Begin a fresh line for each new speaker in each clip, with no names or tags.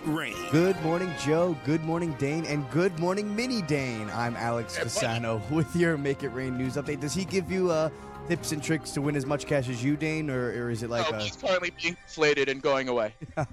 It Rain.
Good morning, Joe. Good morning, Dane. And good morning, Mini Dane. I'm Alex Fasano with your Make It Rain news update. Does he give you uh, tips and tricks to win as much cash as you, Dane? Or, or is it like
no,
a.
he's currently being inflated and going away.
All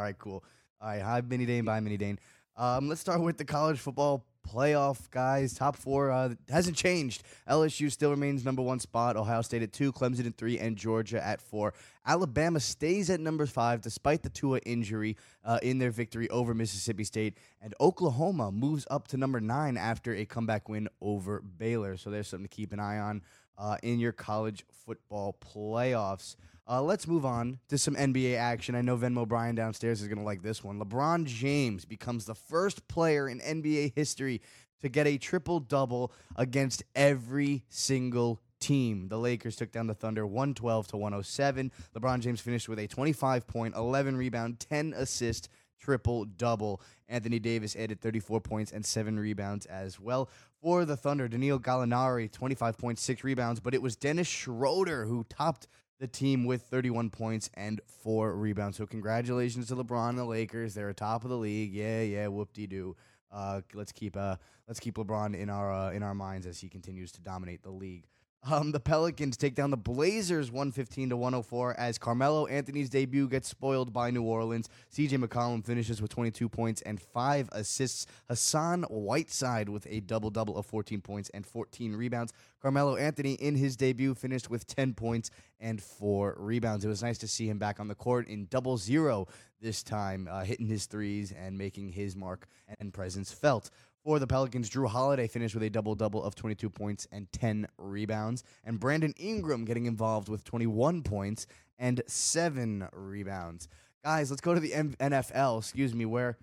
right, cool. All right, hi, Mini Dane. Bye, Mini Dane. Um, let's start with the college football playoff, guys. Top four uh, hasn't changed. LSU still remains number one spot. Ohio State at two, Clemson at three, and Georgia at four. Alabama stays at number five despite the Tua injury uh, in their victory over Mississippi State. And Oklahoma moves up to number nine after a comeback win over Baylor. So there's something to keep an eye on uh, in your college football playoffs. Uh, let's move on to some NBA action. I know Venmo Brian downstairs is going to like this one. LeBron James becomes the first player in NBA history to get a triple double against every single team. The Lakers took down the Thunder 112 to 107. LeBron James finished with a 25 point, 11 rebound, 10 assist triple double. Anthony Davis added 34 points and 7 rebounds as well. For the Thunder, Danilo Gallinari 25.6 rebounds, but it was Dennis Schroeder who topped the team with 31 points and four rebounds. So congratulations to LeBron and the Lakers. They're atop of the league. Yeah, yeah, whoop de doo. Uh, let's keep uh, let's keep LeBron in our uh, in our minds as he continues to dominate the league. Um, the Pelicans take down the Blazers 115 to 104 as Carmelo Anthony's debut gets spoiled by New Orleans. CJ McCollum finishes with 22 points and 5 assists. Hassan Whiteside with a double double of 14 points and 14 rebounds. Carmelo Anthony in his debut finished with 10 points and 4 rebounds. It was nice to see him back on the court in double zero this time, uh, hitting his threes and making his mark and presence felt. For the Pelicans, Jrue Holiday finished with a double double of 22 points and 10 rebounds. And Brandon Ingram getting involved with 21 points and 7 rebounds. Guys, let's go to the M- NFL, excuse me, where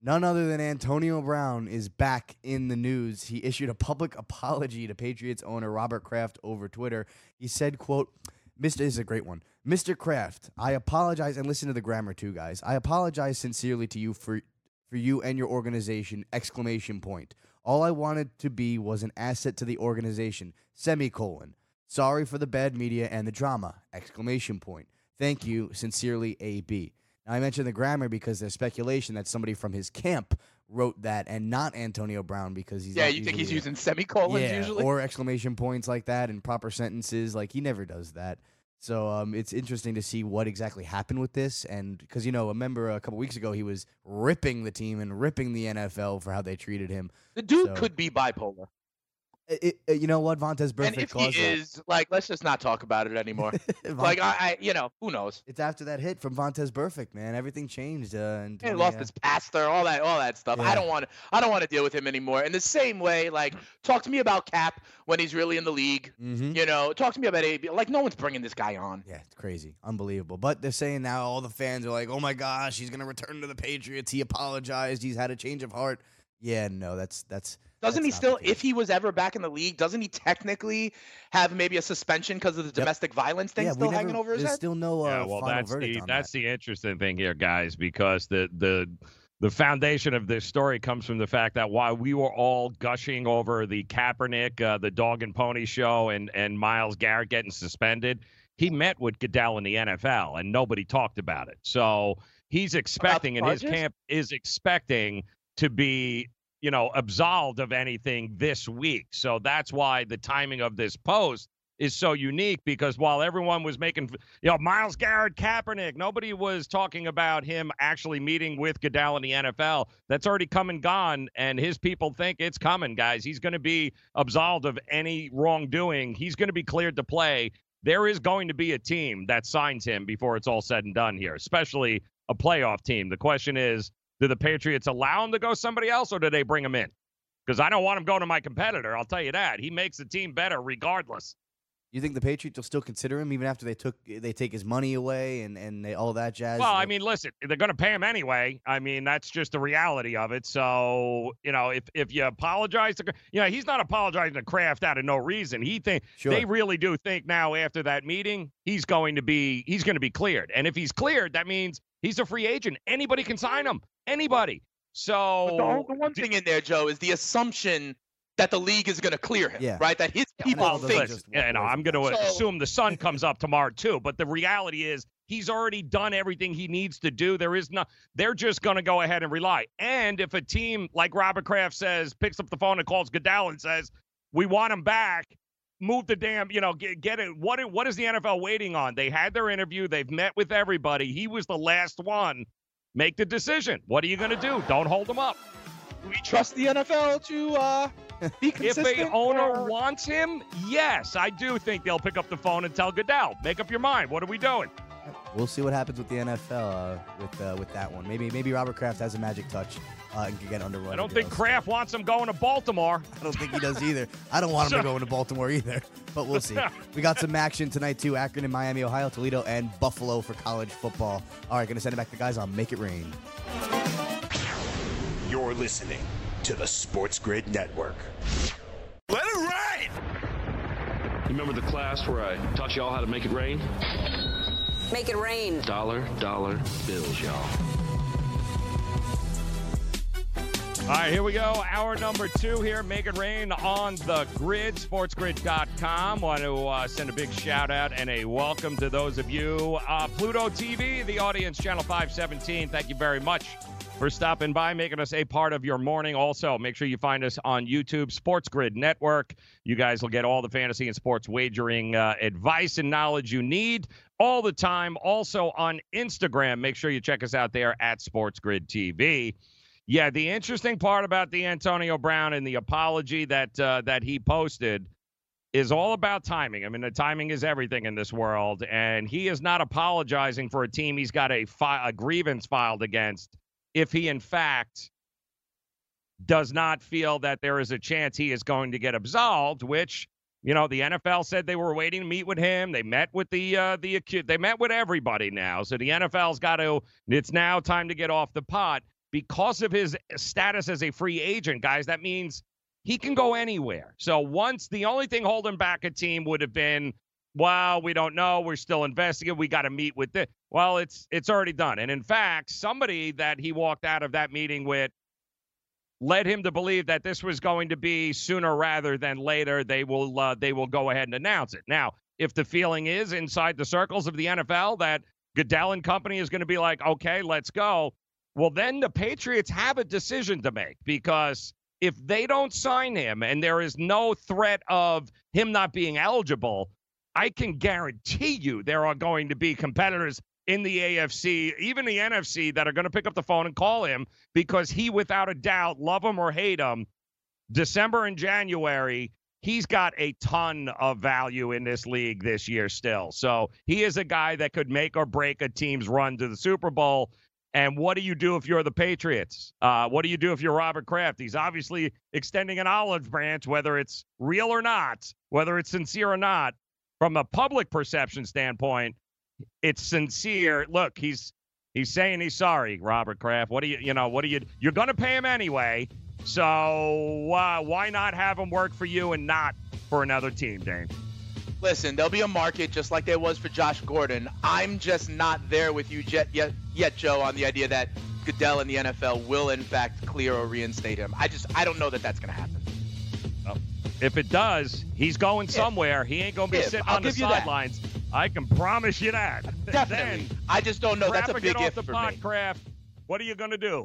none other than Antonio Brown is back in the news. He issued a public apology to Patriots owner Robert Kraft over Twitter. He said, quote, Mr. Is a great one. Mr. Kraft, I apologize, and listen to the grammar too, guys. I apologize sincerely to you for for you and your organization exclamation point all i wanted to be was an asset to the organization semicolon sorry for the bad media and the drama exclamation point thank you sincerely ab now i mentioned the grammar because there's speculation that somebody from his camp wrote that and not antonio brown because he's
yeah, you think he's
a-
using semicolons
yeah,
usually?
or exclamation points like that in proper sentences. Like he never does that. So um, it's interesting to see what exactly happened with this, and because you know, remember a couple weeks ago he was ripping the team and ripping the NFL for how they treated him.
the dude
so-
could be bipolar.
It, it- you know what, Vontaze
And
Burfict
if he
caused that.
is, like, let's just not talk about it anymore. like, I, I, you know, who knows?
it's after that hit from Vontaze Burfict, man. Everything changed. Uh, and
He lost his pastor, all that, all that stuff.
Yeah.
I don't want, I don't want to deal with him anymore. In the same way, like, talk to me about Cap when he's really in the league.
hmm
You know, talk to me about AB. Like, no one's bringing this guy on.
Yeah, it's crazy, unbelievable. But they're saying now all the fans are like, "Oh my gosh, he's gonna return to the Patriots. He apologized. He's had a change of heart." Yeah, no, that's that's.
Doesn't
that's
he still, if he was ever back in the league, doesn't he technically have maybe a suspension because of the domestic violence thing
yeah,
still
never-
hanging over his
There's
head?
still no uh,
yeah, well,
final
that's
verdict
the
on
that's
that.
the interesting thing here, guys, because the the the foundation of this story comes from the fact that while we were all gushing over the Kaepernick, uh, the dog and pony show, and and Myles Garrett getting suspended, he met with Goodell in the NFL, and nobody talked about it. So he's expecting, and his camp is expecting to be you know absolved of anything this week. So that's why the timing of this post is so unique because while everyone was making, you know, Myles Garrett, Kaepernick, nobody was talking about him actually meeting with Goodell in the NFL. That's already come and gone, and his people think it's coming, guys. He's going to be absolved of any wrongdoing. He's going to be cleared to play. There is going to be a team that signs him before it's all said and done here, especially a playoff team. The question is, do the Patriots allow him to go somebody else, or do they bring him in? Because I don't want him going to my competitor. I'll tell you that. He makes the team better regardless.
You think the Patriots will still consider him even after they took they take his money away and and they, all that jazz?
Well, I mean, listen, they're going to pay him anyway. I mean, that's just the reality of it. So, you know, if if you apologize to, you know, he's not apologizing to Kraft out of no reason. He think
Sure.
they really do think now after that meeting, he's going to be he's going to be cleared. And if he's cleared, that means he's a free agent. Anybody can sign him. Anybody. So
But the, whole- the one
d-
thing in there, Joe, is the assumption that the league is going to clear him,
Yeah.
right? That his
Yeah,
people
well,
think.
just
yeah, no, I'm going to.
So-
assume the sun comes up tomorrow too. But the reality is, he's already done everything he needs to do. There is no, they're just going to go ahead and rely. And if a team like Robert Kraft says, picks up the phone and calls Goodell and says, "We want him back," move the damn, you know, get, get it. What what is the NFL waiting on? They had their interview. They've met with everybody. He was the last one. Make the decision. What are you going to do? Don't hold him up.
Do we trust the NFL to uh, be consistent.
If
consistent?
a owner
or-
wants him, yes, I do think they'll pick up the phone and tell Goodell, make up your mind. What are we doing?
We'll see what happens with the NFL uh, with uh, with that one. Maybe maybe Robert Kraft has a magic touch uh, and can get under.
I don't think Kraft wants him going to Baltimore.
I don't think he does either. I don't want him to go into Baltimore either. But we'll see. We got some action tonight too. Akron and Miami, Ohio, Toledo, and Buffalo for college football. All right, gonna send it back to the guys on Make It Rain.
You're listening to the Sports Grid Network. Let it rain!
You remember the class where I taught y'all how to make it rain?
Make it rain.
Dollar, dollar bills, y'all.
All right, here we go. Hour number two here. Make it rain on the grid, sportsgrid.com. Want to uh, send a big shout out and a welcome to those of you. Uh, Pluto TV, the audience, channel 517. Thank you very much for stopping by, making us a part of your morning. Also, make sure you find us on YouTube, Sports Grid Network. You guys will get all the fantasy and sports wagering uh, advice and knowledge you need all the time. Also on Instagram, make sure you check us out there at Sports Grid TV. Yeah, the interesting part about the Antonio Brown and the apology that uh, that he posted is all about timing. I mean, the timing is everything in this world, and he is not apologizing for a team he's got a, fi- a grievance filed against if he, in fact, does not feel that there is a chance he is going to get absolved. Which you know, the NFL said they were waiting to meet with him. They met with the uh, the acute. They met with everybody now. So the NFL's got to. It's now time to get off the pot because of his status as a free agent, guys. That means he can go anywhere. So once the only thing holding back a team would have been, well, we don't know. We're still investigating. We got to meet with this. Well, it's it's already done. And in fact, somebody that he walked out of that meeting with led him to believe that this was going to be sooner rather than later. They will uh, they will go ahead and announce it. Now, if the feeling is inside the circles of the NFL that Goodell and company is going to be like, okay, let's go. Well, then the Patriots have a decision to make because if they don't sign him and there is no threat of him not being eligible, I can guarantee you there are going to be competitors in the AFC, even the NFC, that are going to pick up the phone and call him because he, without a doubt, love him or hate him, December and January, he's got a ton of value in this league this year still. So he is a guy that could make or break a team's run to the Super Bowl. And what do you do if you're the Patriots? Uh, what do you do if you're Robert Kraft? He's obviously extending an olive branch, whether it's real or not, whether it's sincere or not. From a public perception standpoint, it's sincere. Look, he's he's saying he's sorry, Robert Kraft. What do you you know? What do you? You're going to pay him anyway, so uh, why not have him work for you and not for another team, Dane?
Listen, there'll be a market just like there was for Josh Gordon. I'm just not there with you yet, yet, yet, Joe, on the idea that Goodell and the NFL will in fact clear or reinstate him. I just I don't know that that's going to happen.
If it does, he's going
If.
somewhere. He ain't going to be
If.
sitting
I'll
on the
give you that.
sidelines. I can promise you that.
Definitely. Then, I just don't know. That's a big if
off the
for
pot,
me.
Kraft. What are you going to do?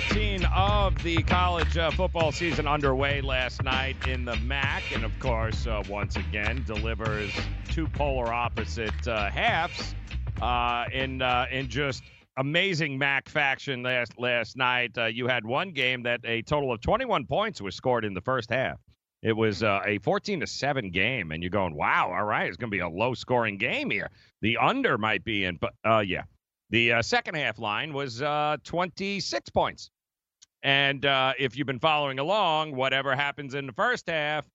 13 of the college uh, football season underway last night in the MAC. And of course, uh, once again, delivers two polar opposite uh, halves uh, in, uh, in just amazing MACtion last, last night. Uh, you had one game that a total of 21 points was scored in the first half. It was a 14 to 7 game, and you're going, wow, all right, it's going to be a low scoring game here. The under might be in, but yeah. The uh, second half line was uh, 26 points. And uh, if you've been following along, whatever happens in the first half,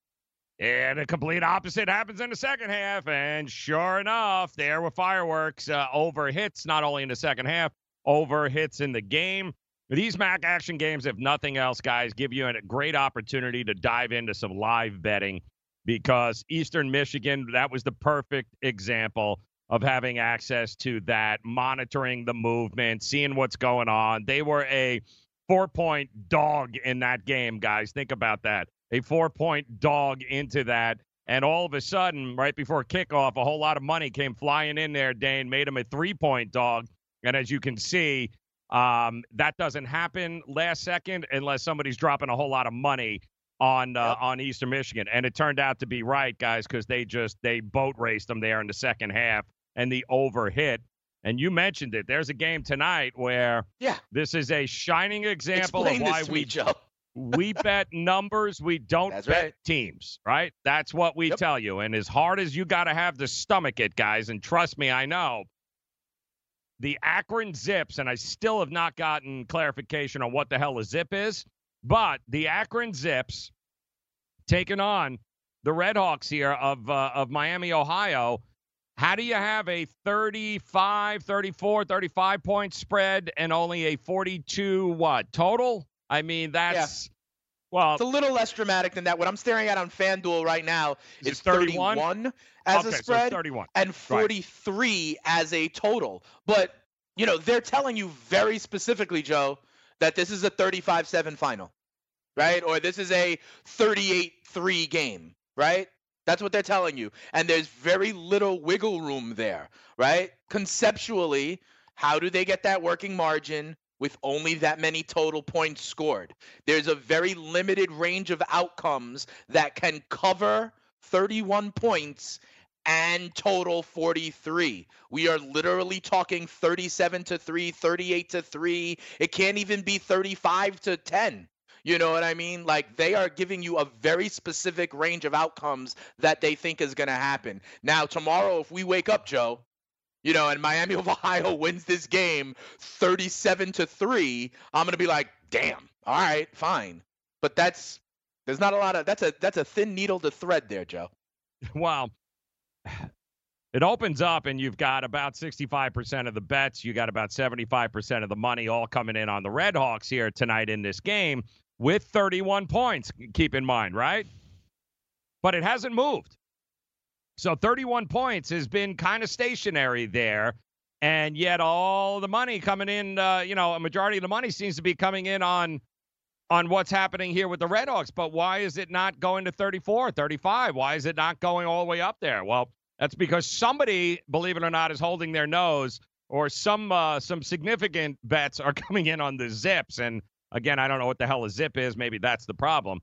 and a complete opposite happens in the second half. And sure enough, there were fireworks uh, over hits, not only in the second half, over hits in the game. These MAC action games, if nothing else, guys, give you a great opportunity to dive into some live betting because Eastern Michigan, that was the perfect example of having access to that, monitoring the movement, seeing what's going on. They were a four point dog in that game, guys. Think about that. A four point dog into that. And all of a sudden, right before kickoff, a whole lot of money came flying in there, Dane, made him a three point dog. And as you can see, um, that doesn't happen last second unless somebody's dropping a whole lot of money on uh, yep. on Eastern Michigan. And it turned out to be right, guys, because they just they boat raced them there in the second half and the over hit. And you mentioned it. There's a game tonight where
yeah.
this is a shining example
Explain
of why
we
we
Joe.
we bet numbers, we don't
That's
bet
right.
teams, right? That's what we
Yep.
tell you. And as hard as you got to have to stomach it, guys, and trust me, I know. The Akron Zips, and I still have not gotten clarification on what the hell a zip is, but the Akron Zips taking on the Redhawks here of uh, of Miami, Ohio. How do you have a 35, 34, 35 point spread and only a 42 what total? I mean, that's well,
It's a little less dramatic than that. What I'm staring at on FanDuel right now
Is
is
31?
31 as
okay,
a
so
spread
31.
and 43 as a total. But, you know, they're telling you very specifically, Joe, that this is a 35-7 final, right? Or this is a 38-3 game, right? That's what they're telling you. And there's very little wiggle room there, right? Conceptually, how do they get that working margin with only that many total points scored? There's a very limited range of outcomes that can cover 31 points and total 43. We are literally talking 37 to 3, 38 to 3. It can't even be 35 to 10. You know what I mean? Like they are giving you a very specific range of outcomes that they think is going to happen. Now, tomorrow, if we wake up, Joe, you know, and Miami of Ohio wins this game 37 to 3, I'm going to be like, damn, all right, fine. But that's, there's not a lot of, that's a, that's a thin needle to thread there, Joe.
Well, it opens up, and you've got about 65% of the bets. You got about 75% of the money all coming in on the Red Hawks here tonight in this game with 31 points. Keep in mind, right? But it hasn't moved. So 31 points has been kind of stationary there. And yet all the money coming in, uh, you know, a majority of the money seems to be coming in on on what's happening here with the Red Hawks. But why is it not going to 34, 35? Why is it not going all the way up there? Well, that's because somebody, believe it or not, is holding their nose, or some uh, some significant bets are coming in on the zips. And again, I don't know what the hell a zip is. Maybe that's the problem.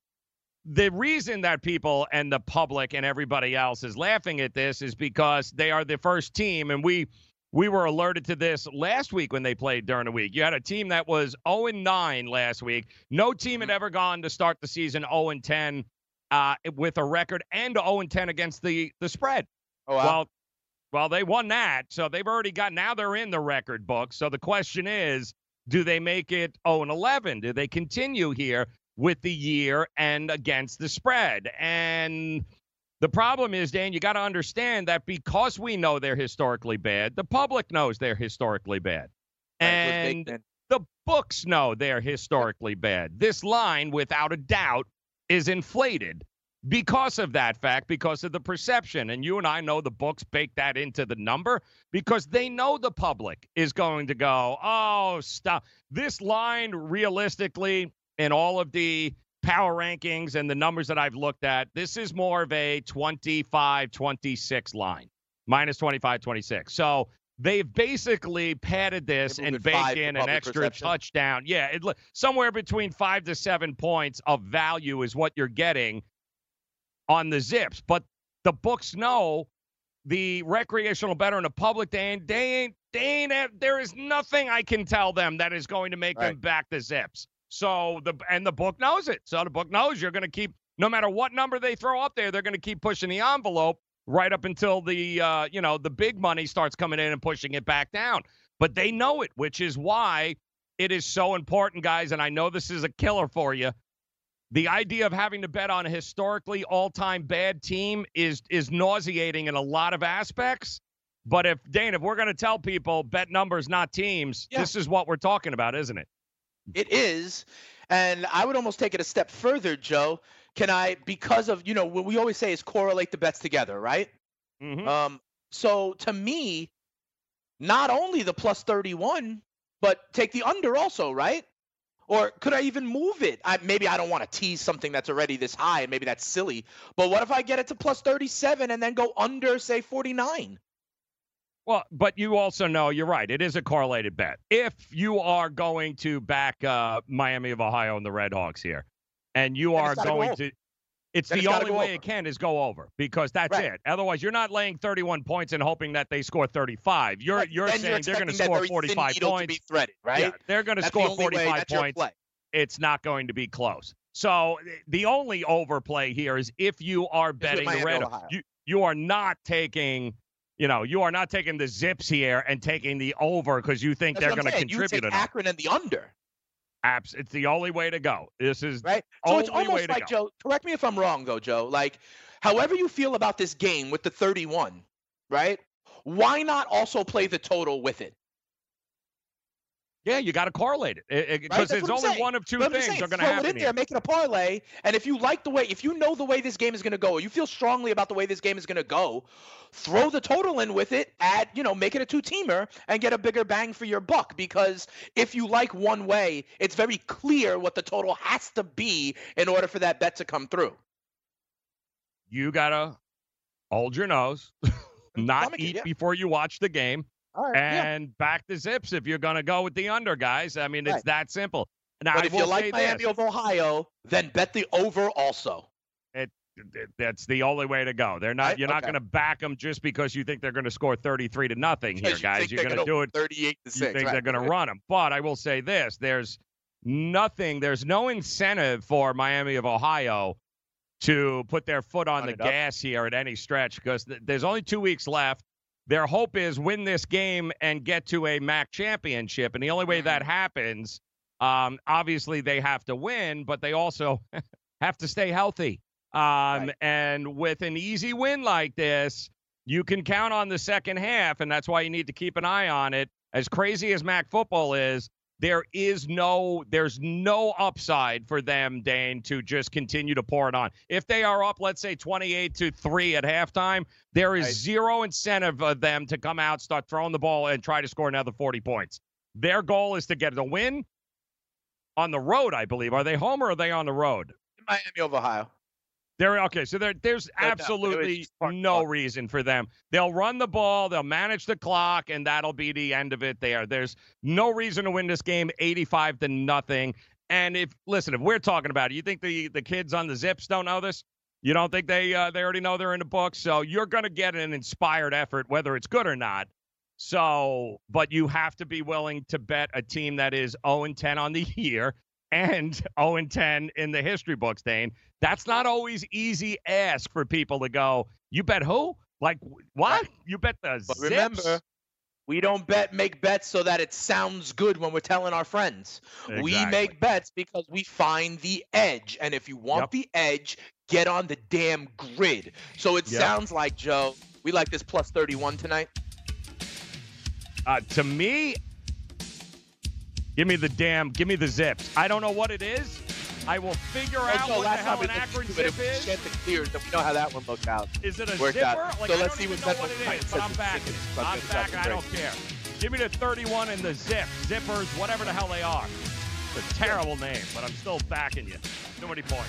The reason that people and the public and everybody else is laughing at this is because they are the first team, and we we were alerted to this last week when they played during the week. You had a team that was 0 9 last week. No team had ever gone to start the season 0 10 uh, with a record and 0 10 against the the spread.
Oh, wow.
Well, well, they won that, so they've already got. Now they're in the record book. So the question is, do they make it 0 and 11? Do they continue here with the year and against the spread? And the problem is, Dan, you got to understand that because we know they're historically bad, the public knows they're historically bad,
Right, with Big
and the books know they're historically bad. This line, without a doubt, is inflated because of that fact, because of the perception. And you and I know the books bake that into the number because they know the public is going to go, oh, stop. This line, realistically, in all of the power rankings and the numbers that I've looked at, this is more of a 25 26 line, minus 25 26. So they've basically padded this and
moved it five
baked in an extra
perception.
touchdown. Yeah, it, somewhere between five to seven points of value is what you're getting on the zips. But the books know the recreational bettor and the public, they ain't, they ain't, they ain't, there is nothing I can tell them that is going to make them back the zips. So the, and the book knows it. So the book knows you're going to keep, no matter what number they throw up there, they're going to keep pushing the envelope right up until the, uh, you know, the big money starts coming in and pushing it back down. But they know it, which is why it is so important, guys. And I know this is a killer for you the idea of having to bet on a historically all-time bad team is is nauseating in a lot of aspects. But if Dane, if we're going to tell people bet numbers, not teams,
Yeah.
this is what we're talking about, isn't it?
It is. And I would almost take it a step further, Joe. Can I, because of, you know, what we always say is correlate the bets together, right?
Mhm.
Um, so to me, not only the plus 31, but take the under also, right? Or could I even move it? I, maybe I don't want to tease something that's already this high, and maybe that's silly. But what if I get it to plus 37 and then go under, say, 49?
Well, but you also know you're right. It is a correlated bet. If you are going to back uh, Miami of Ohio and the Red Hawks here, and you are
it's gotta go
going to, it's
Then
the
it's
only way
over.
it can is go over because that's
Right.
it. Otherwise, you're not laying 31 points and hoping that they score 35. You're
Right,
you're
then
saying they're going to score 45 points.
To be threaded, right?
Yeah, they're going to score
only way,
45 points. It's not going to be close. So the only overplay here is if you are betting the red. You you are not taking. You know, you are not taking the zips here and taking the over because you think
That's
they're going to
saying. You
contribute
take. Akron and the under,
Apps. It's the only way to go. This is
right? So it's almost like. Joe. Correct me if I'm wrong, though, Joe. Like, however you feel about this game with the 31, right? Why not also play the total with it?
Yeah. You got to correlate it because
That's
it's
what I'm
only
saying.
one of two
But I'm just
things
saying,
are going to
throw
happen
it in
here.
there, make it a parlay, and if you like the way, if you know the way this game is going to go, or you feel strongly about the way this game is going to go, throw the total in with it. Add, you know, make it a two-teamer and get a bigger bang for your buck. Because if you like one way, it's very clear what the total has to be in order for that bet to come through.
You got to hold your nose, not
stomach it,
eat
yeah.
before you watch the game.
All right. yeah.
and back the zips if you're going to go with the under, guys. I mean, it's
Right.
that simple. Now,
But
I
if you like Miami
this,
of Ohio, then bet the over also.
th- that's the only way to go. They're not.
Right?
You're not
Okay.
going to back them just because you think they're going to score 33 to nothing here,
Because you
guys.
think
You're going to do it.
38 to
six.
You
think
right,
they're going
right.
to run them. But I will say this: there's nothing. There's no incentive for Miami of Ohio to put their foot on
Run
the gas here at any stretch because th- there's only two weeks left. Their hope is win this game and get to a MAC championship, and the only way
Mm-hmm.
that happens, um, obviously they have to win, but they also have to stay healthy. Um,
Right.
And with an easy win like this, you can count on the second half, and that's why you need to keep an eye on it. As crazy as MAC football is, there is no there's no upside for them, Dane, to just continue to pour it on. If they are up, let's say 28 to 3 at halftime, there is
Right.
zero incentive of them to come out, start throwing the ball, and try to score another 40 points. Their goal is to get the win on the road, I believe. Are they home or are they on the road?
Miami of Ohio.
There, okay. So there, there's
No doubt. It was
absolutely
part-
no reason for them. They'll run the ball, they'll manage the clock, and that'll be the end of it. There, there's no reason to win this game, 85 to nothing. And if listen, if we're talking about it, you think the the kids on the Zips don't know this? You don't think they uh, they already know they're in the book? So you're going to get an inspired effort, whether it's good or not. So, but you have to be willing to bet a team that is 0 and 10 on the year and 0 and 10 in the history books, Dane. That's not always easy ask for people to go, you bet who? Like, what? You bet the
But
Zips?
remember, we don't bet make bets so that it sounds good when we're telling our friends. We make bets because we find the edge. And if you want
Yep.
the edge, get on the damn grid. So it
Yep.
sounds like, Joe, we like this plus 31 tonight.
Uh, to me, give me the damn, give me the zips. I don't know what it is. I will figure
Oh,
out
Joe,
what the hell an Akron
looked into it,
zip
it
is.
Chanticleer, so we know how that one looked out.
Is it a
Worked
zipper?
out.
Like,
So
I
let's see what
know
that
what it is, but I'm
It's
backing
chicken.
it.
It's
I'm backing. I don't care. Give me the 31 and the zip, zippers, whatever the hell they are. It's a terrible name, but I'm still backing you. Too many points.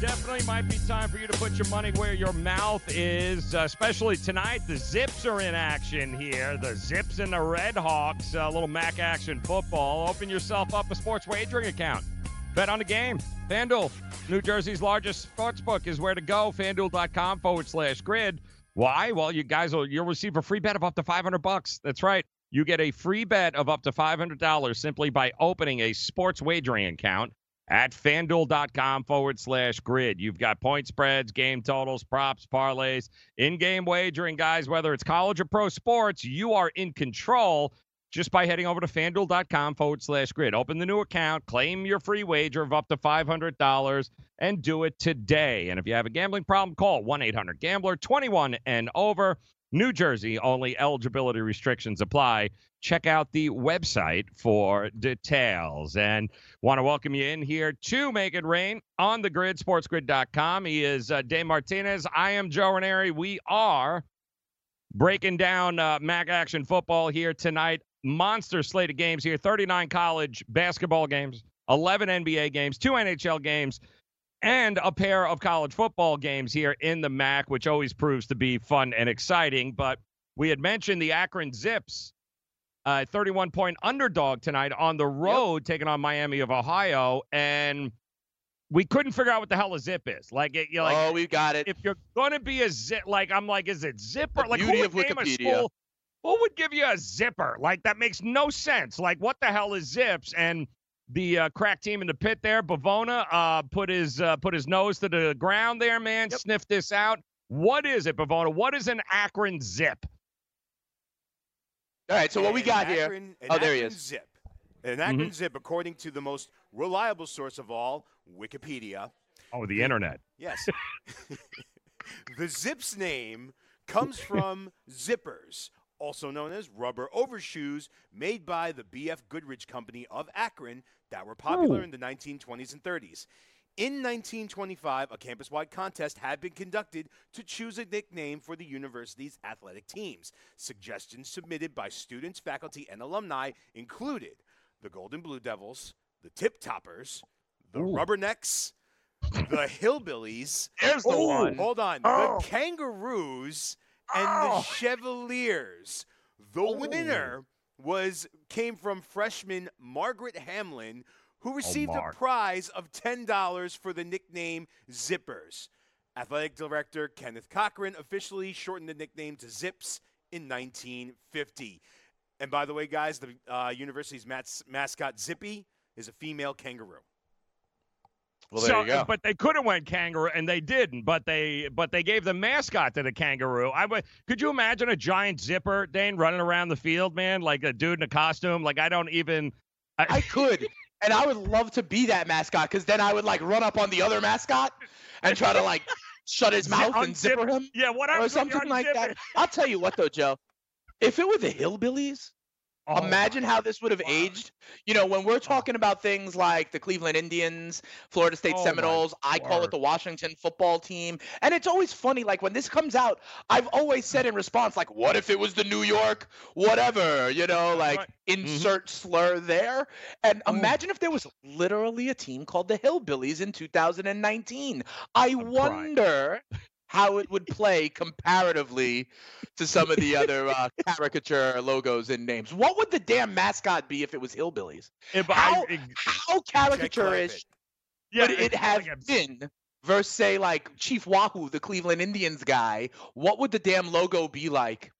Definitely might be time for you to put your money where your mouth is, uh, especially tonight. The Zips are in action here. The Zips and the Red Hawks, a little MAC action football. Open yourself up a sports wagering account. Bet on the game. FanDuel, New Jersey's largest sports book, is where to go. FanDuel.com forward slash grid. Why? Well, you guys will you'll receive a free bet of up to 500 bucks. That's right. You get a free bet of up to $500 simply by opening a sports wagering account at fanduel.com forward slash grid. You've got point spreads, game totals, props, parlays, in game wagering, guys. Whether it's college or pro sports, you are in control just by heading over to fanduel.com forward slash grid. Open the new account, claim your free wager of up to $500, and do it today. And if you have a gambling problem, call 1 800 Gambler 21 and over. New Jersey, only eligibility restrictions apply. Check out the website for details. And want to welcome you in here to Make It Rain on the grid, sportsgrid.com. He is uh, Dane Martinez. I am Joe Ranieri. We are breaking down uh, MAC action football here tonight. Monster slate of games here 39 college basketball games, 11 NBA games, two NHL games, and a pair of college football games here in the MAC, which always proves to be fun and exciting. But we had mentioned the Akron Zips, uh, 31 point underdog tonight on the road, taking on Miami of Ohio. And we couldn't figure out what the hell a zip is. Like, it, you're like
oh, we got it.
if you're going to be a zip, like, I'm like, is it zipper?
The
like, who would name a school? Who would give you a zipper? Like, that makes no sense. Like, what the hell is zips? And the uh, crack team in the pit there, Bavona, uh, put his uh, put his nose to the ground there, man. Sniff this out. What is it, Bavona? What is an Akron zip?
All right, so what we got here?
Akron- an
Oh, there he is.
Zip. An Akron zip, according to the most reliable source of all, Wikipedia.
Oh, the internet.
Yes. the zip's name comes from zippers, also known as rubber overshoes made by the B.F. Goodrich Company of Akron that were popular
Ooh.
in the 1920s and 30s. In 1925, a campus wide contest had been conducted to choose a nickname for the university's athletic teams. Suggestions submitted by students, faculty, and alumni included the Golden Blue Devils, the Tip Toppers, the Rubbernecks, the Hillbillies,
There's the one.
Hold on.
Oh.
The Kangaroos and
Oh.
the Chevaliers. The winner was came from freshman Margaret Hamlin, who received a prize of ten dollars for the nickname Zippers. Athletic director Kenneth Cochrane officially shortened the nickname to Zips in 1950. And by the way, guys, the uh, university's mas- mascot Zippy is a female kangaroo.
Well, there
so,
you go.
But they could have went kangaroo, and they didn't. But they but they gave the mascot to the kangaroo. I would. Could you imagine a giant zipper, Dane, running around the field, man, like a dude in a costume? Like I don't even.
I could, and I would love to be that mascot because then I would like run up on the other mascot and try to like shut his mouth and zipper him
Yeah, what
or
happens when you
something like that. I'll tell you what though, Joe. If it were the hillbillies,
Oh,
imagine how this would have aged. You know, when we're talking about things like the Cleveland Indians, Florida State
Oh,
Seminoles, I call it the Washington football team. And it's always funny, like when this comes out, I've always said in response, like, what if it was the New York, whatever, you know, like
right. Mm-hmm.
insert slur there. And imagine if there was literally a team called the Hillbillies in 2019. I
crying.
wonder how it would play comparatively to some of the other uh, caricature logos and names. What would the damn mascot be if it was Hillbillies?
But
How,
I-
how caricaturish
yeah,
would it have
like
been versus, say, like Chief Wahoo, the Cleveland Indians guy? What would the damn logo be like?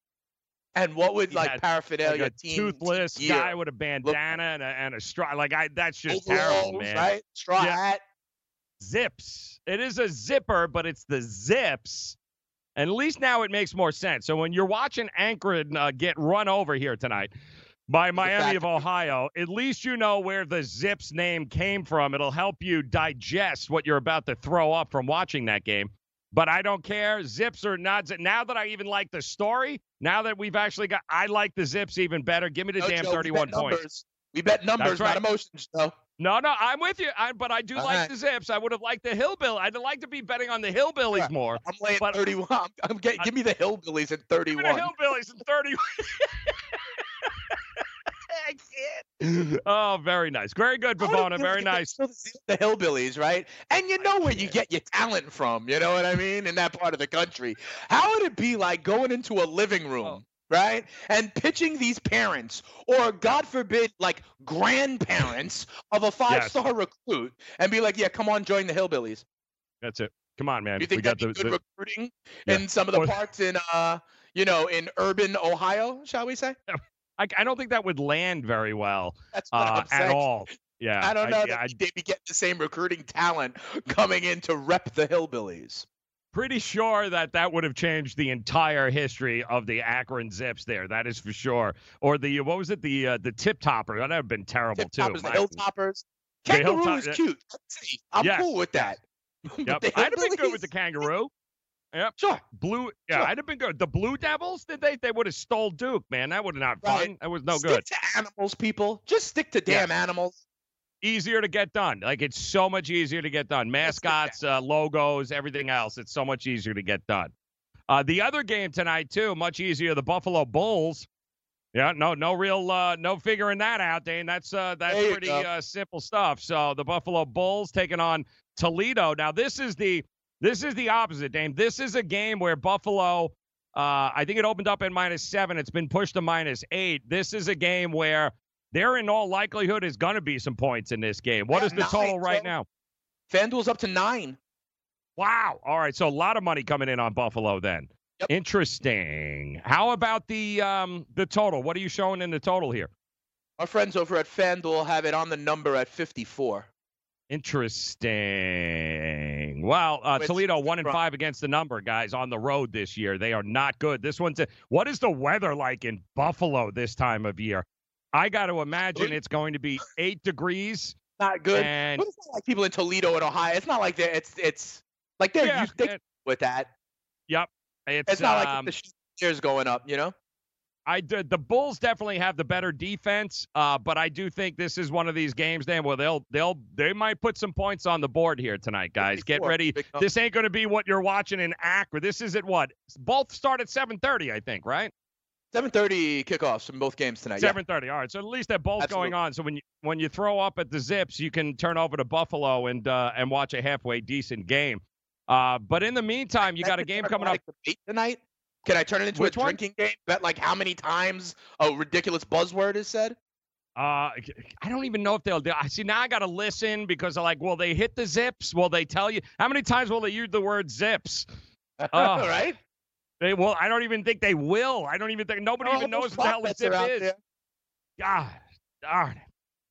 And what would like
had,
paraphernalia
like a
team
toothless
gear
guy with a bandana and a, and a straw. Like I, that's just terrible, man.
right? Straw
Yeah.
hat.
Zips. It is a zipper, but it's the zips. And at least now it makes more sense. So when you're watching Akron uh, get run over here tonight by Miami of Ohio, at least you know where the Zips name came from. It'll help you digest what you're about to throw up from watching that game. But I don't care. Zips or not. Now that I even like the story, now that we've actually got, I like the Zips even better. Give me the
No,
damn
Joe,
31
bet
points.
numbers. We bet numbers,
right.
not emotions, though.
No, no, I'm with you. I, but I do
All
like
right.
the Zips. I would have liked the Hillbill. I'd like to be betting on the Hillbillies
Yeah.
more.
I'm laying
But-
31. I'm, I'm get, give me the hillbillies at
Give me
31.
the Hillbillies in 30. I can't. Oh, very nice. Very good,
How
Bavona. Very nice.
The hillbillies, right? And you know where you get your talent from. You know what I mean? In that part of the country. How would it be like going into a living
oh. room?
Right? And pitching these parents, or God forbid, like grandparents of a five star recruit, and be like, yeah, come on, join the Hillbillies.
That's it. Come on, man.
You think
we got the,
good
the
recruiting
Yeah.
in some of the parts in, uh, you know, in urban Ohio, shall we say?
I, I don't think that would land very well
That's
uh, at all. Yeah.
I don't know
yeah,
that they'd be getting the same recruiting talent coming in to rep the Hillbillies.
Pretty sure that that would have changed the entire history of the Akron Zips there. That is for sure. Or the what was it? The uh, the tip topper. That would have been terrible
Tip
too.
toppers, the
My-
Hilltoppers. Kangaroo
Hilltop-
is cute. I'm
yes.
cool with that.
Yep. I'd have been good with the kangaroo. Yep.
Sure.
Blue. Yeah,
Sure.
I'd have been good. The Blue Devils, did they? They would have stole Duke, man. That would have not fun. That was no good.
stick
good.
to animals, people. Just stick to damn
Yes.
animals.
Easier to get done. Like it's so much easier to get done. Mascots, uh, logos, everything else. It's so much easier to get done. Uh, the other game tonight too, much easier. The Buffalo Bulls. Yeah, no, no real, uh, no figuring that out, Dane. That's uh, that's pretty uh, simple stuff. So the Buffalo Bulls taking on Toledo. Now this is the this is the opposite, Dane. This is a game where Buffalo. Uh, I think it opened up at minus seven. It's been pushed to minus eight. This is a game where there, in all likelihood, is going to be some points in this game. What
Yeah,
is the
nine,
total right now?
FanDuel's up to nine.
Wow. All right. So a lot of money coming in on Buffalo then.
Yep.
Interesting. How about the um the total? What are you showing in the total here?
Our friends over at FanDuel have it on the number at 54.
Interesting. Well, uh, Toledo one and five against the number, guys, on the road this year. They are not good. This one's. A, what is the weather like in Buffalo this time of year? I got to imagine it's going to be eight degrees.
Not good.
And
But it's not like people in Toledo and Ohio. It's not like they're, it's it's like they're
yeah,
used they
it-
with that.
yep. It's,
It's not
um,
like the shares going up, you know.
I did. The Bulls definitely have the better defense, uh, but I do think this is one of these games, Dan, where they'll they'll they might put some points on the board here tonight, guys. Get ready. This ain't going to be what you're watching in Akron. This is at what? Both start at 7:30, I think, right?
7:30 kickoffs from both games tonight. Yeah.
7:30. All right. So at least they're both
Absolutely.
going on. So when you when you throw up at the Zips, you can turn over to Buffalo and uh, and watch a halfway decent game. Uh, but in the meantime, you
I
got a game coming up.
tonight. Can I turn it into
Which
a
one?
drinking game? Bet like how many times a ridiculous buzzword is said?
Uh, I don't even know if they'll do. I see now. I got to listen because they're like, will they hit the zips? Will they tell you how many times will they use the word zips?
All right.
They will. I don't even think they will. I don't even think nobody even knows what the hell a
prophets
zip
are out
is.
there.
God darn it!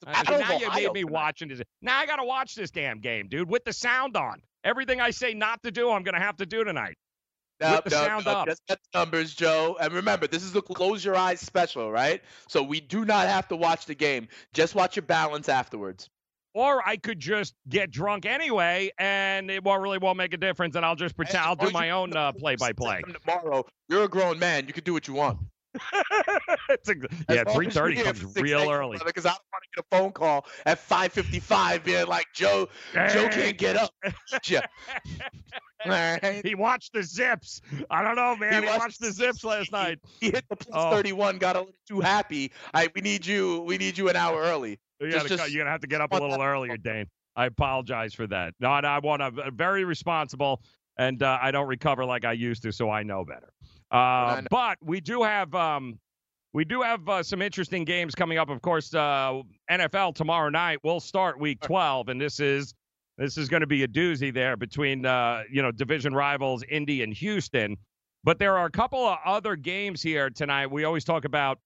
Uh, now you made me watching this. Now I got to watch this damn game, dude, with the sound on. Everything I say not to do, I'm gonna have to do tonight.
No,
the
no,
sound
no,
up.
Just bet the numbers, Joe. And remember, this is the close your eyes special, right? So we do not have to watch the game. Just watch your balance afterwards.
Or I could just get drunk anyway, and it won't really won't make a difference, and I'll just pretend I'll do my own uh, play-by-play.
Tomorrow, you're a grown man. You can do what you want.
It's ex- yeah,
three thirty long
three
as you're
thirty
here
comes real early.
Because I don't want to get a phone call at 5:55 being like, Joe, Joe can't get up. Yeah.
He watched the zips. I don't know, man. He,
watched
watched the zips last night.
He hit the plus
Oh.
31, got a little too happy. I we need you. We need you an hour early.
You
Just-
gotta,
just
you're gonna have to get up a little earlier, Dane. I apologize for that. No, I want to very responsible, and uh, I don't recover like I used to, so I know better. Uh, but we do have um, we do have uh, some interesting games coming up. Of course, uh, NFL tomorrow night. We'll start Week 12, and this is this is going to be a doozy there between uh, you know division rivals Indy and Houston. But there are a couple of other games here tonight. We always talk about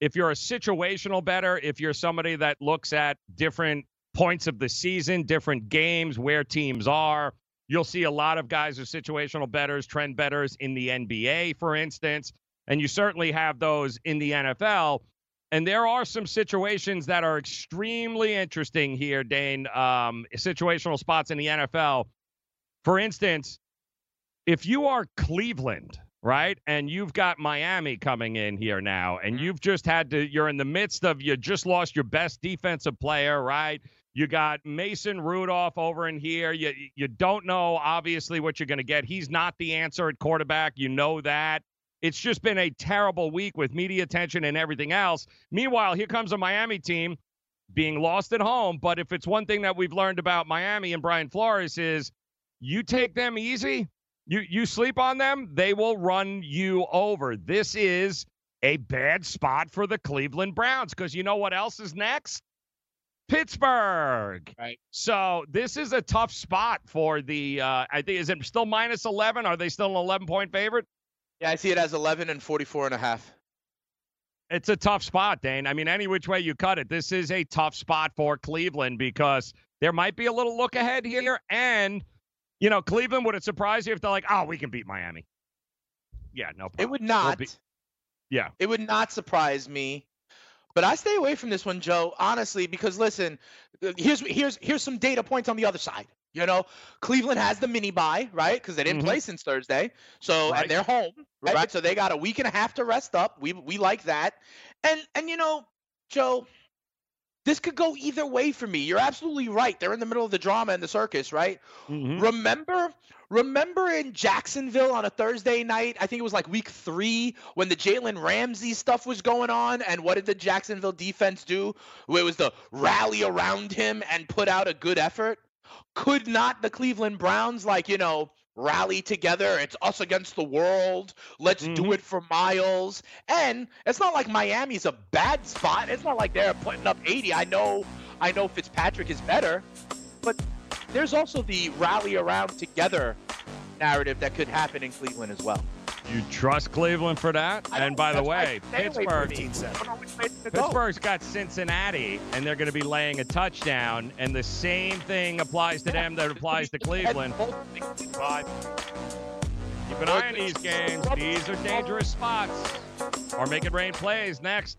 if you're a situational better, if you're somebody that looks at different points of the season, different games, where teams are, You'll see a lot of guys are situational betters, trend betters in the NBA, for instance, and you certainly have those in the NFL. And there are some situations that are extremely interesting here, Dane. Um, situational spots in the NFL. For instance, if you are Cleveland, right, and you've got Miami coming in here now, and
Mm-hmm.
you've just had to, you're in the midst of, you just lost your best defensive player, right? You got Mason Rudolph over in here. You you don't know obviously what you're going to get. He's not the answer at quarterback. You know that. It's just been a terrible week with media attention and everything else. Meanwhile, here comes a Miami team being lost at home. But if it's one thing that we've learned about Miami and Brian Flores is you take them easy, you you sleep on them, they will run you over. This is a bad spot for the Cleveland Browns because you know what else is next? Pittsburgh.
Right.
So this is a tough spot for the. Uh, I think is it still minus eleven? Are they still an eleven point favorite?
Yeah, I see it as 11 and 44 and a half.
It's a tough spot, Dane. I mean, any which way you cut it, this is a tough spot for Cleveland because there might be a little look ahead here. And, you know, Cleveland, would it surprise you if they're like, oh, we can beat Miami? Yeah, no problem.
It would
We'll
not.
be- yeah.
It would not surprise me. But I stay away from this one, Joe, honestly, because listen, uh, here's here's here's some data points on the other side. You know, Cleveland has the mini buy, right? Because they didn't
Mhm.
play since Thursday. So
Right.
and they're home, right? So they got a week and a half to rest up. We we like that. And and you know, Joe, this could go either way for me. You're absolutely right. They're in the middle of the drama and the circus, right?
Mhm.
Remember, remember in Jacksonville on a Thursday night, I think it was like week three, when the Jalen Ramsey stuff was going on, and what did the Jacksonville defense do? It was to rally around him and put out a good effort. Could not the Cleveland Browns, like, you know, rally together? It's us against the world. Let's do
Mhm.
it for Myles. And it's not like Miami's a bad spot. It's not like they're putting up 80. I know, I know Fitzpatrick is better, but there's also the rally around together narrative that could happen in Cleveland as well.
You trust Cleveland for that? And by the
that's why I
way,
stay away from
Pittsburgh.
it. I don't know which way to go.
Pittsburgh's got Cincinnati, and they're going to be laying a touchdown, and the same thing applies to them that applies to Cleveland. Keep an eye on these games. These are dangerous spots. Or make it rain plays next.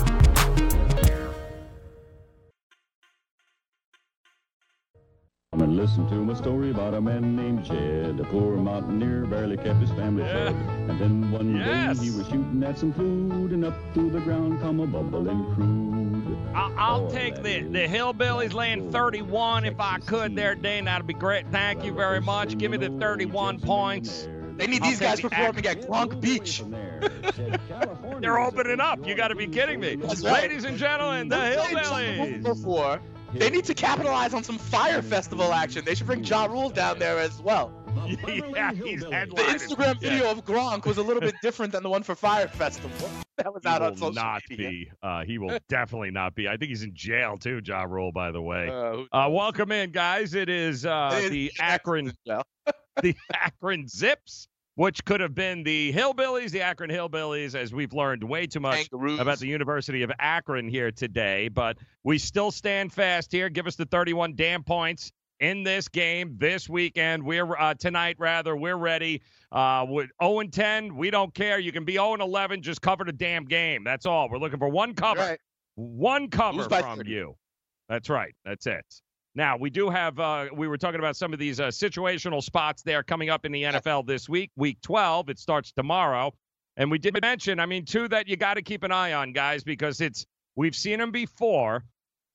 Listen to my story about a man named Jed, a poor mountaineer, barely kept his family fed. And then one
Yes.
day he was shooting at some food, and up through the ground come a bubbling crude.
I'll, I'll
Oh,
take the, the Hillbillies laying 31 if I could there,
scene.
Dane. That'd be great. Thank you very much. Give me the 31 points.
They need
I'll
these guys
the
performing at Gronk Beach.
They're opening up. You got to be kidding me.
Right.
Ladies and gentlemen, the
Who played Ja Rule
Hillbillies.
Before. They need to capitalize on some fire festival action. They should bring Ja Rule down there as well.
yeah, he's
The
headlining.
Instagram
Yeah.
video of Gronk was a little bit different than the one for Fire Festival. That was
He
out on
will
social
not
media.
be. Uh, he will definitely not be. I think he's in jail too, Ja Rule, by the way.
Uh,
Uh, welcome in, guys. It is uh,
It is
the
the
Akron, the Akron Zips, which could have been the Hillbillies, the Akron Hillbillies, as we've learned way too much
Kangaroos.
about the University of Akron here today. But we still stand fast here. Give us the 31 damn points in this game this weekend. We're uh, tonight, rather. We're ready. Uh, with 0 and 10, we don't care. You can be 0 and 11. Just cover the damn game. That's all. We're looking for one cover.
Right.
One cover from
30.
you. That's right. That's it. Now, we do have, uh, we were talking about some of these uh, situational spots there coming up in the NFL this week, week 12. It starts tomorrow. And we did mention, I mean, two that you got to keep an eye on, guys, because it's, we've seen them before.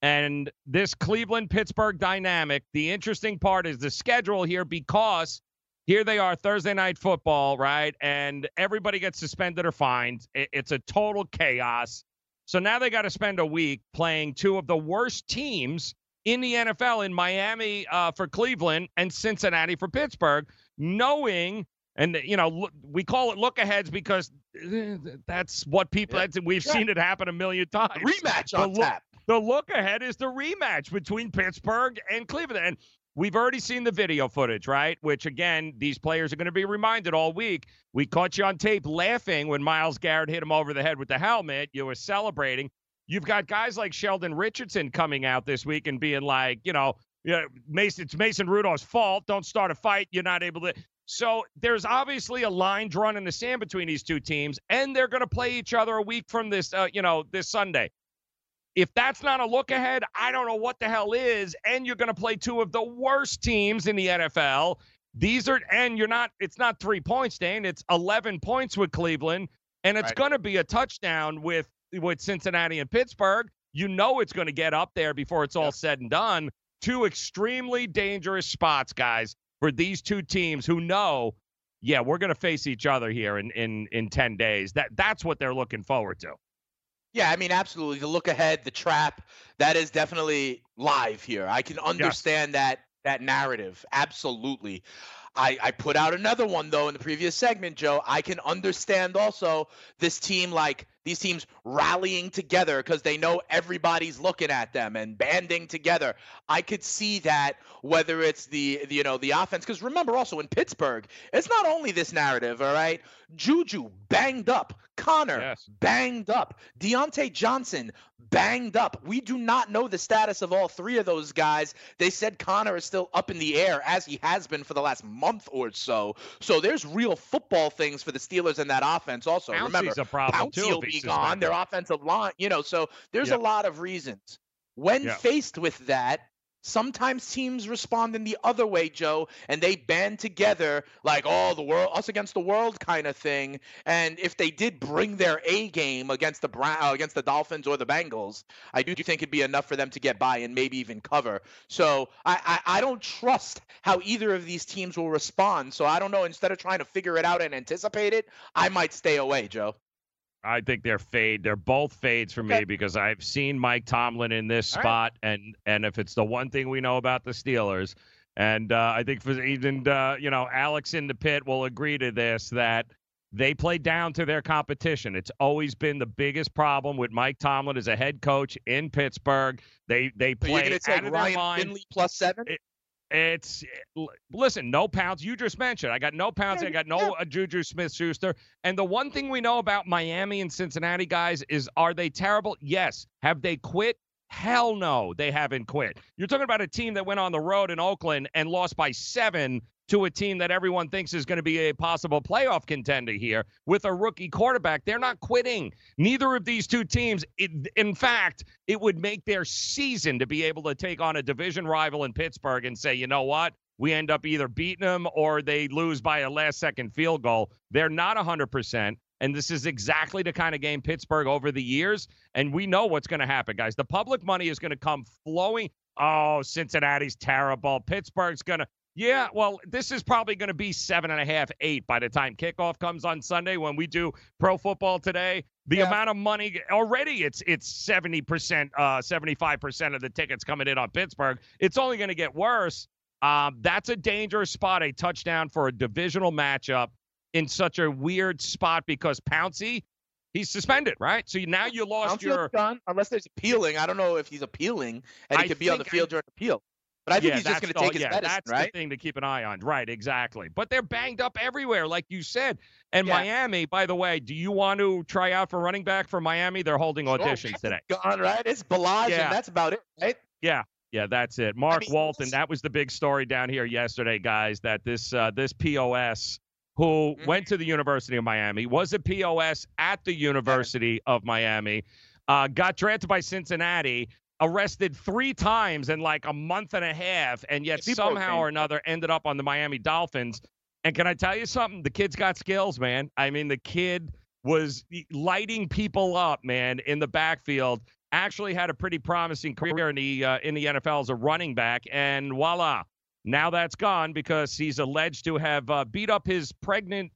And this Cleveland Pittsburgh dynamic, the interesting part is the schedule here because here they are Thursday night football, right? And everybody gets suspended or fined. It's a total chaos. So now they got to spend a week playing two of the worst teams in the NFL in Miami uh, for Cleveland and Cincinnati for Pittsburgh, knowing And you know, look, we call it look aheads because eh, that's what people.
Yeah.
That's, we've
Yeah.
seen it happen a million times.
Rematch
The
on
look-
tap.
The look ahead is the rematch between Pittsburgh and Cleveland. And we've already seen the video footage, right? Which, again, these players are going to be reminded all week. We caught you on tape laughing when Myles Garrett hit him over the head with the helmet. You were celebrating. You've got guys like Sheldon Richardson coming out this week and being like, you know, yeah, Mason, it's Mason Rudolph's fault. Don't start a fight. You're not able to. So there's obviously a line drawn in the sand between these two teams, and they're going to play each other a week from this, uh, you know, this Sunday. If that's not a look ahead, I don't know what the hell is. And you're going to play two of the worst teams in the NFL. These are, and you're not, it's not three points, Dane. It's 11 points with Cleveland. And it's
Right.
going to be a touchdown with, with Cincinnati and Pittsburgh. You know it's going to get up there before it's all said and done. Two extremely dangerous spots, guys, for these two teams who know, yeah, we're going to face each other here in, in, in 10 days. That That's what they're looking forward to.
Yeah, I mean, absolutely. The look ahead, the trap, that is definitely live here. I can understand that that narrative. Absolutely. I, I put out another one though in the previous segment, Joe. I can understand also this team like these teams rallying together because they know everybody's looking at them and banding together. I could see that whether it's the, the you know the offense because remember also in Pittsburgh, it's not only this narrative, all right. Juju banged up, Connor
Yes.
banged up, Diontae Johnson banged up. We do not know the status of all three of those guys. They said Connor is still up in the air as he has been for the last month or so. So there's real football things for the Steelers in that offense. Also,
Pouncey's
remember
a problem, too,
Pouncey will be gone. Their offensive line, you know. So there's
Yep.
a lot of reasons. When
Yep.
faced with that, sometimes teams respond in the other way, Joe, and they band together like, oh, the world, us against the world kind of thing. And if they did bring their A game against the Brown, uh, against the Dolphins or the Bengals, I do think it'd be enough for them to get by and maybe even cover. So I, I, I don't trust how either of these teams will respond. So I don't know. Instead of trying to figure it out and anticipate it, I might stay away, Joe.
I think they're fade. They're both fades for me because I've seen Mike Tomlin in this
All right.
spot, and and if it's the one thing we know about the Steelers, and uh, I think for even uh, you know Alex in the pit will agree to this that they play down to their competition. It's always been the biggest problem with Mike Tomlin as a head coach in Pittsburgh. They they
So you're
play
going to take
out of their
Ryan
line.
Finley plus seven?
It's listen, no pounds. You just mentioned I got no pounds. I got no uh, Juju Smith Schuster. And the one thing we know about Miami and Cincinnati guys is are they terrible? Yes. Have they quit? Hell no, they haven't quit. You're talking about a team that went on the road in Oakland and lost by seven to a team that everyone thinks is going to be a possible playoff contender here with a rookie quarterback. They're not quitting. Neither of these two teams, it, in fact, it would make their season to be able to take on a division rival in Pittsburgh and say, you know what? We end up either beating them or they lose by a last second field goal. They're not 100%. And this is exactly the kind of game Pittsburgh over the years. And we know what's going to happen, guys. The public money is going to come flowing. Oh, Cincinnati's terrible. Pittsburgh's going to. Yeah, well, this is probably going to be seven and a half, eight by the time kickoff comes on Sunday when we do pro football today. The
Yeah.
amount of money already it's it's seventy percent, uh, seventy five percent of the tickets coming in on Pittsburgh. It's only going to get worse. Um, that's a dangerous spot, a touchdown for a divisional matchup in such a weird spot because Pouncey, he's suspended, right? So now you lost your.
done, unless there's appealing. I don't know if he's appealing and he
I
could be on the field during appeal. But I think
yeah,
he's just going to take his
yeah,
medicine,
that's
right?
the thing to keep an eye on. Right, exactly. But they're banged up everywhere, like you said. And
Yeah.
Miami, by the way, do you want to try out for running back for Miami? They're holding auditions today.
Gone, right? It's Ballage,
Yeah.
and that's about it, right?
Yeah, yeah, that's it. Mark
mean,
Walton, that was the big story down here yesterday, guys. That this uh, this POS who
Mhm.
went to the University of Miami was a POS at the University of Miami, uh, got drafted by Cincinnati. Arrested three times in like a month and a half, and yet
people
somehow or another ended up on the Miami Dolphins. And can I tell you something? The kid's got skills, man. I mean, the kid was lighting people up, man, in the backfield. Actually, had a pretty promising career in the uh, in the NFL as a running back, and voila, now that's gone because he's alleged to have uh, beat up his pregnant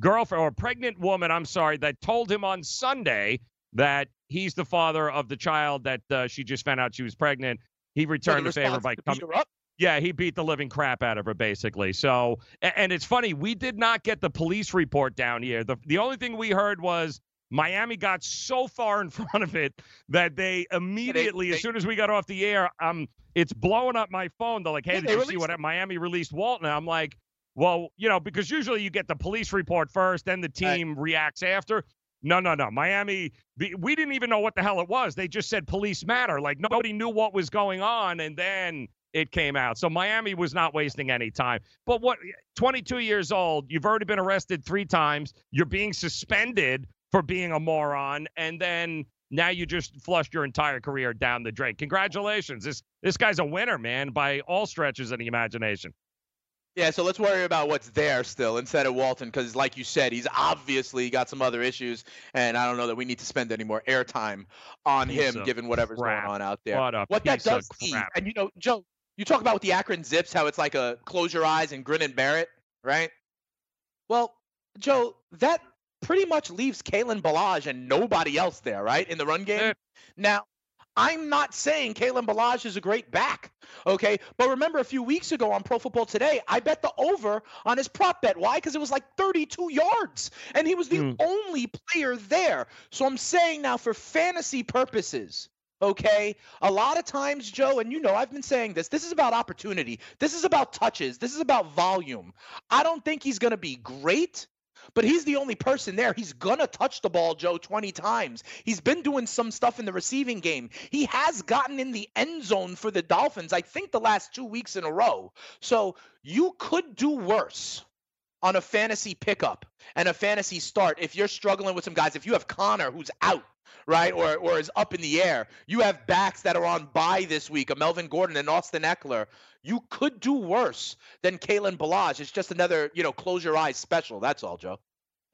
girlfriend or pregnant woman. I'm sorry, that told him on Sunday that he's the father of the child that uh, she just found out she was pregnant. He returned
the
favor by coming.
up?
Yeah, he beat the living crap out of her, basically. So, and it's funny, we did not get the police report down here. The the only thing we heard was Miami got so far in front of it that they immediately,
they,
as soon as we got off the air, um, it's blowing up my phone. They're like, "Hey,
Yeah,
did you see what Miami released Walton?" And I'm like, "Well, you know, because usually you get the police report first, then the
Right.
team reacts after." No, no, no. Miami, we didn't even know what the hell it was. They just said police matter. Like nobody knew what was going on, and then it came out. So Miami was not wasting any time. But what? 22 years old. You've already been arrested three times. You're being suspended for being a moron, and then now you just flushed your entire career down the drain. Congratulations. This this guy's a winner, man, by all stretches of the imagination.
Yeah, so let's worry about what's there still instead of Walton, because like you said, he's obviously got some other issues, and I don't know that we need to spend any more airtime on
Piece
him, given whatever's
crap.
going on out there.
What
what that does leave, and you know, Joe, you talk about with the Akron Zips, how it's like a close your eyes and grin and bear it, right? Well, Joe, that pretty much leaves Kalen Ballage and nobody else there, right, in the run game.
Eh.
Now, I'm not saying Kalen Ballage is a great back, okay? But remember a few weeks ago on Pro Football Today, I bet the over on his prop bet. Why? Because it was like 32 yards, and he was the
Hmm.
only player there. So I'm saying now, for fantasy purposes, okay, a lot of times, Joe, and you know, I've been saying this. This is about opportunity. This is about touches. This is about volume. I don't think he's going to be great. But he's the only person there. He's gonna touch the ball, Joe, 20 times. He's been doing some stuff in the receiving game. He has gotten in the end zone for the Dolphins, I think the last two weeks in a row. So you could do worse on a fantasy pickup and a fantasy start if you're struggling with some guys. If you have Connor who's out, right, or or is up in the air, you have backs that are on bye this week, a Melvin Gordon and Austin Ekeler. You could do worse than Kalen Ballage. It's just another, you know, close your eyes special. That's all, Joe.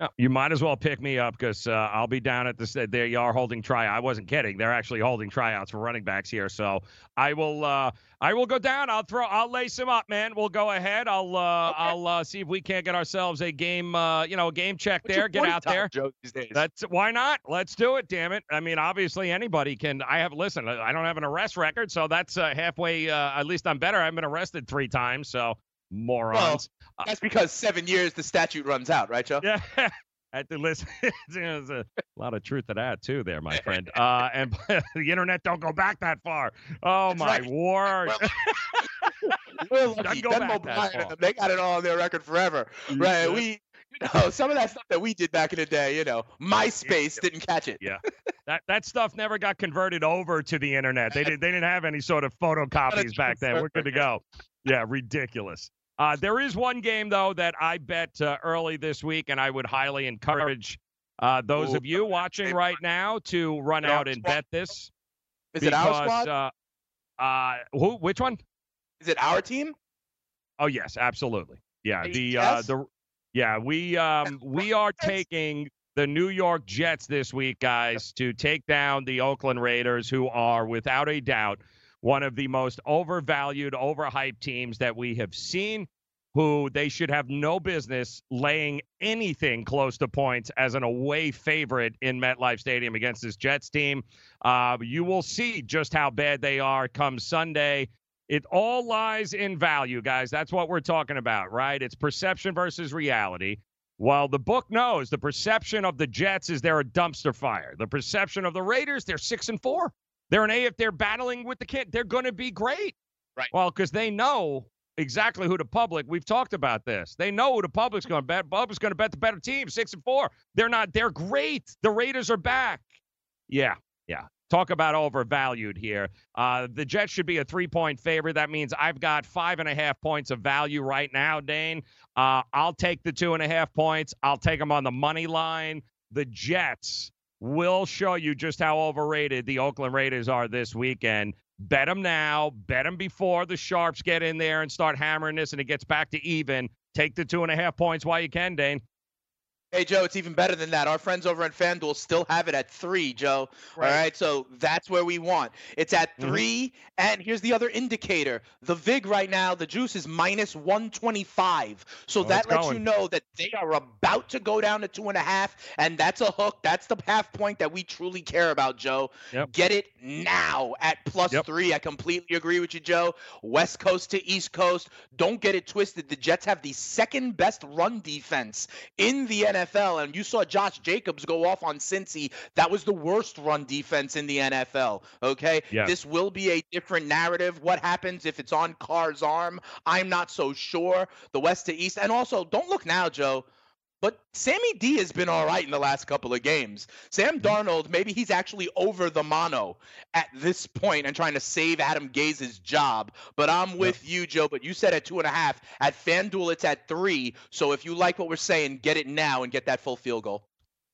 Oh, You might as well pick me up because uh, I'll be down at the. There you are holding try. I wasn't kidding. They're actually holding tryouts for running backs here. So I will. Uh, I will go down. I'll throw. I'll lace him up, man. We'll go ahead. I'll. Uh, I'll uh, see if we can't get ourselves a game. Uh, you know, a game check
What's
there. Get out there.
Joe, these days?
That's why not? Let's do it. Damn it. I mean, obviously anybody can. I have. Listen, I don't have an arrest record, so that's uh, halfway. Uh, at least I'm better. I've been arrested three times. So morons.
That's because seven years the statute runs out, right, Joe?
Yeah. I had to listen. There's a lot of truth to that too, there, my friend. Uh, and the internet don't go back that far. Oh
That's
my
right.
word!
We're
Doesn't
lucky.
go
Denmo
back that far.
they got it all on their record forever, right?
Yeah.
We, you know, some of that stuff that we did back in the day, you know, MySpace didn't catch it.
Yeah, that that stuff never got converted over to the internet. They did. They didn't have any sort of photocopies back then. We're good to go. Yeah, ridiculous. Uh, there is one game though that I bet uh, early this week, and I would highly encourage uh, those
Ooh,
of you watching right now to run
Is it our
out and bet this.
Is it our
because,
squad?
Uh, uh, who? Which one?
Is it our team?
Oh yes, absolutely. Yeah, the uh the yeah, we um we are taking the New York Jets this week, guys, to take down the Oakland Raiders, who are without a doubt one of the most overvalued, overhyped teams that we have seen. Who they should have no business laying anything close to points as an away favorite in MetLife Stadium against this Jets team. Uh, you will see just how bad they are come Sunday. It all lies in value, guys. That's what we're talking about, right? It's perception versus reality. While the book knows the perception of the Jets is they're a dumpster fire. The perception of the Raiders, they're six and four. They're an A if they're battling with the kid. They're going to be great.
Right.
Well, because they know exactly who the public. We've talked about this. They know who the public's going to bet. Public's going to bet the better team, six and four. They're not. They're great. The Raiders are back. Yeah, yeah. Talk about overvalued here. Uh, the Jets should be a three point favorite. That means I've got five and a half points of value right now, Dane. Uh, I'll take the two and a half points. I'll take them on the money line. The Jets will show you just how overrated the Oakland Raiders are this weekend. Bet them now. Bet them before the Sharps get in there and start hammering this and it gets back to even. Take the two and a half points while you can, Dane.
Hey Joe, it's even better than that. Our friends over at FanDuel still have it at three, Joe. All right, so that's where we want. It's at
Mm-hmm.
3 and here's the other indicator: the vig right now, the juice is minus one twenty-five. So
Oh,
that lets
going.
you know that they are about to go down to two and a half, and that's a hook. That's the half point that we truly care about, Joe.
Yep.
Get it now at plus
Yep.
three. I completely agree with you, Joe. West Coast to East Coast. Don't get it twisted. The Jets have the second best run defense in the NFL, and you saw Josh Jacobs go off on Cincy. That was the worst run defense in the NFL. Okay,
Yes.
this will be a different narrative. What happens if it's on Carr's arm? I'm not so sure. The West to East, and also don't look now, Joe. But Sammy D has been all right in the last couple of games. Sam Darnold, maybe he's actually over the mono at this point and trying to save Adam Gase's job. But I'm with you, Joe. But you said at two and a half. At FanDuel, it's at three. So if you like what we're saying, get it now and get that full field goal.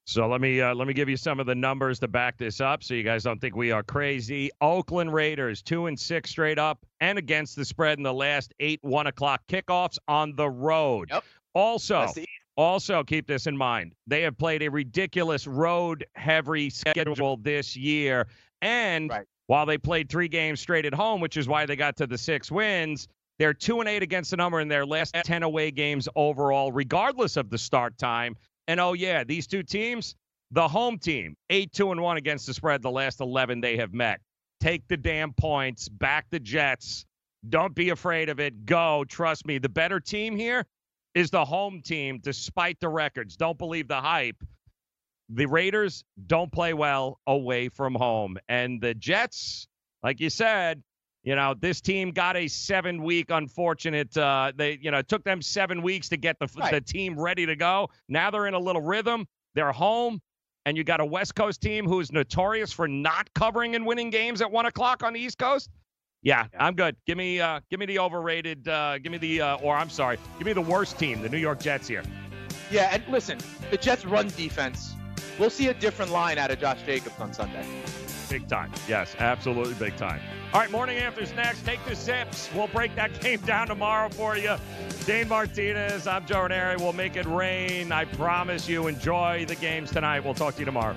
So let me uh, let me give you some of the numbers to back this up, so you guys don't think we are crazy. Oakland Raiders two and six straight up and against the spread in the last eight one o'clock kickoffs on the road.
Yep.
Also, also keep this in mind: they have played a ridiculous road heavy schedule this year, and
Right.
while they played three games straight at home, which is why they got to the six wins. They're two and eight against the number in their last ten away games overall, regardless of the start time. And oh yeah, these two teams, the home team, eight two and one against the spread the last eleven they have met. Take the damn points, back the Jets. Don't be afraid of it. Go, trust me. The better team here is the home team, despite the records. Don't believe the hype. The Raiders don't play well away from home, and the Jets, like you said, you know, this team got a seven week unfortunate. Uh, they, you know, it took them seven weeks to get the
Right.
the team ready to go. Now they're in a little rhythm. They're home, and you got a West Coast team who's notorious for not covering and winning games at one o'clock on the East Coast. Yeah, I'm good. Give me, uh, give me the overrated. Uh, give me the, uh, or I'm sorry, give me the worst team, the New York Jets here.
Yeah, and listen, the Jets' run defense. We'll see a different line out of Josh Jacobs on Sunday.
Big time. Yes, absolutely big time. All right, morning after's next. Take the Zips. We'll break that game down tomorrow for you. Dane Martinez, I'm Joe Ranieri. We'll make it rain. I promise you. Enjoy the games tonight. We'll talk to you tomorrow.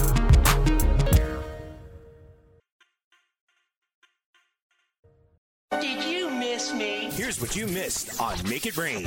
What you missed on Make It Rain.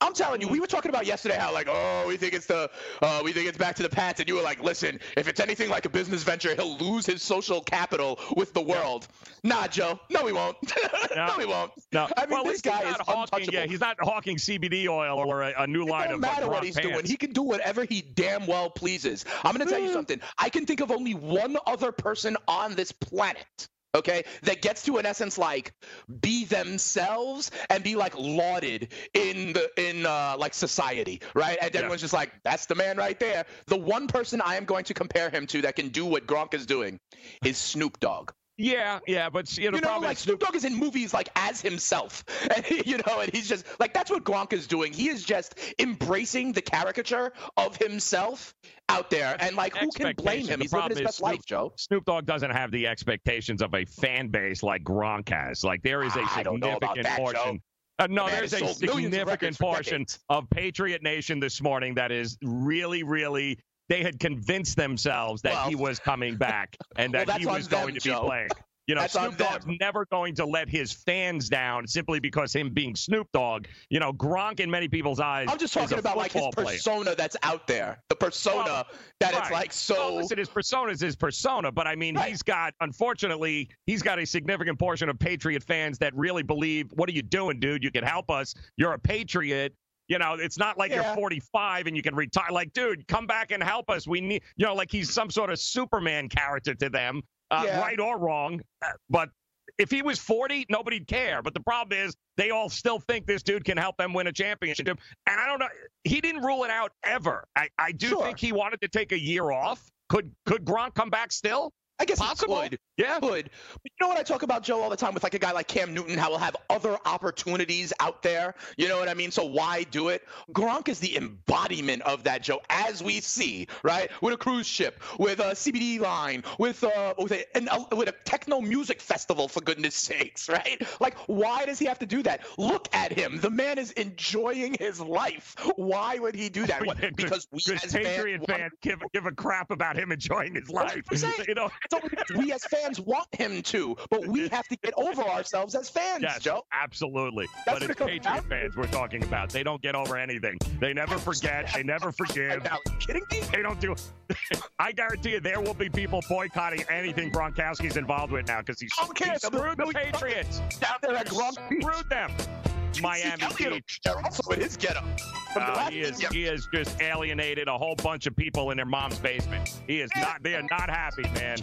I'm telling you, we were talking about yesterday how like, oh, we think it's the, uh, we think it's back to the Pats, and you were like, listen, if it's anything like a business venture, he'll lose his social capital with the world. Nah, Joe, no, he won't. no, he won't.
No,
I mean,
well,
this guy is
not hawking,
untouchable.
yeah, he's not hawking CBD oil or a, a new
It
line
don't matter
uh,
what
Gronk
he's doing. He can do whatever he damn well pleases. I'm going to tell you something. I can think of only one other person on this planet. Okay, that gets to in essence like be themselves and be like lauded in the in uh, like society, right? And everyone's just like, that's the man right there. The one person I am going to compare him to that can do what Gronk is doing is Snoop Dogg.
Yeah, yeah, but you know,
You know, like
is
Snoop Dogg is in movies like as himself, and you know, and he's just like that's what Gronk is doing. He is just embracing the caricature of himself out there, and like who can blame him?
The
He's living his
is
best life,
Snoop-
Joe.
Snoop Dogg doesn't have the expectations of a fan base like Gronk has. Like there is a
I don't know about
significant
that,
portion.
Joe.
Uh, no,
The
there's a significant portion of Patriot Nation this morning that is really, really. They had convinced themselves that
Well-
he was coming back and that
that's
he was
them,
going to
Joe.
be playing. You know,
That's
Snoop Dogg's never going to let his fans down simply because him being Snoop Dogg. You know, Gronk in many people's eyes.
I'm just talking about like his
football player.
persona that's out there, the persona
Well,
that it's
Right.
like so.
Well, listen, his persona is his persona, but I mean,
Right.
he's got, unfortunately, he's got a significant portion of Patriot fans that really believe, what are you doing, dude? You can help us. You're a Patriot. You know, it's not like
Yeah.
you're 45 and you can retire. Like, dude, come back and help us. We need, you know, like he's some sort of Superman character to them, uh,
Yeah.
right or wrong. But If he was 40, nobody'd care. But the problem is they all still think this dude can help them win a championship. And I don't know. He didn't rule it out ever. I, I do
Sure.
think he wanted to take a year off. Could could Gronk come back still?
I guess
Possible.
he could.
Yeah.
Could. But you know what I talk about, Joe, all the time with like a guy like Cam Newton, how he'll have other opportunities out there. You know what I mean? So why do it? Gronk is the embodiment of that, Joe, as we see, right? With a cruise ship, with a CBD line, with uh, with a an, uh, with a techno music festival, for goodness sakes, right? Like, why does he have to do that? Look at him. The man is enjoying his life. Why would he do that? What,
Yeah, 'cause-
we as
Patriot
fans,
fans give give a crap about him enjoying his life. You know.
So we as fans want him to, but we have to get over ourselves as fans,
Yes,
Joe.
absolutely.
That's
but
what
it's
it
Patriot
to.
fans we're talking about. They don't get over anything. They never forget. They never forgive.
Are you kidding me?
They don't do. I guarantee you, there will be people boycotting anything Gronkowski's involved with now because he's,
care.
he screwed the
Billy
Patriots.
Down there at Gronk Beach.
Screwed them. Miami Beach.
there also with his getup.
Uh, he is he has just alienated a whole bunch of people in their mom's basement. He is not. They are not happy, man.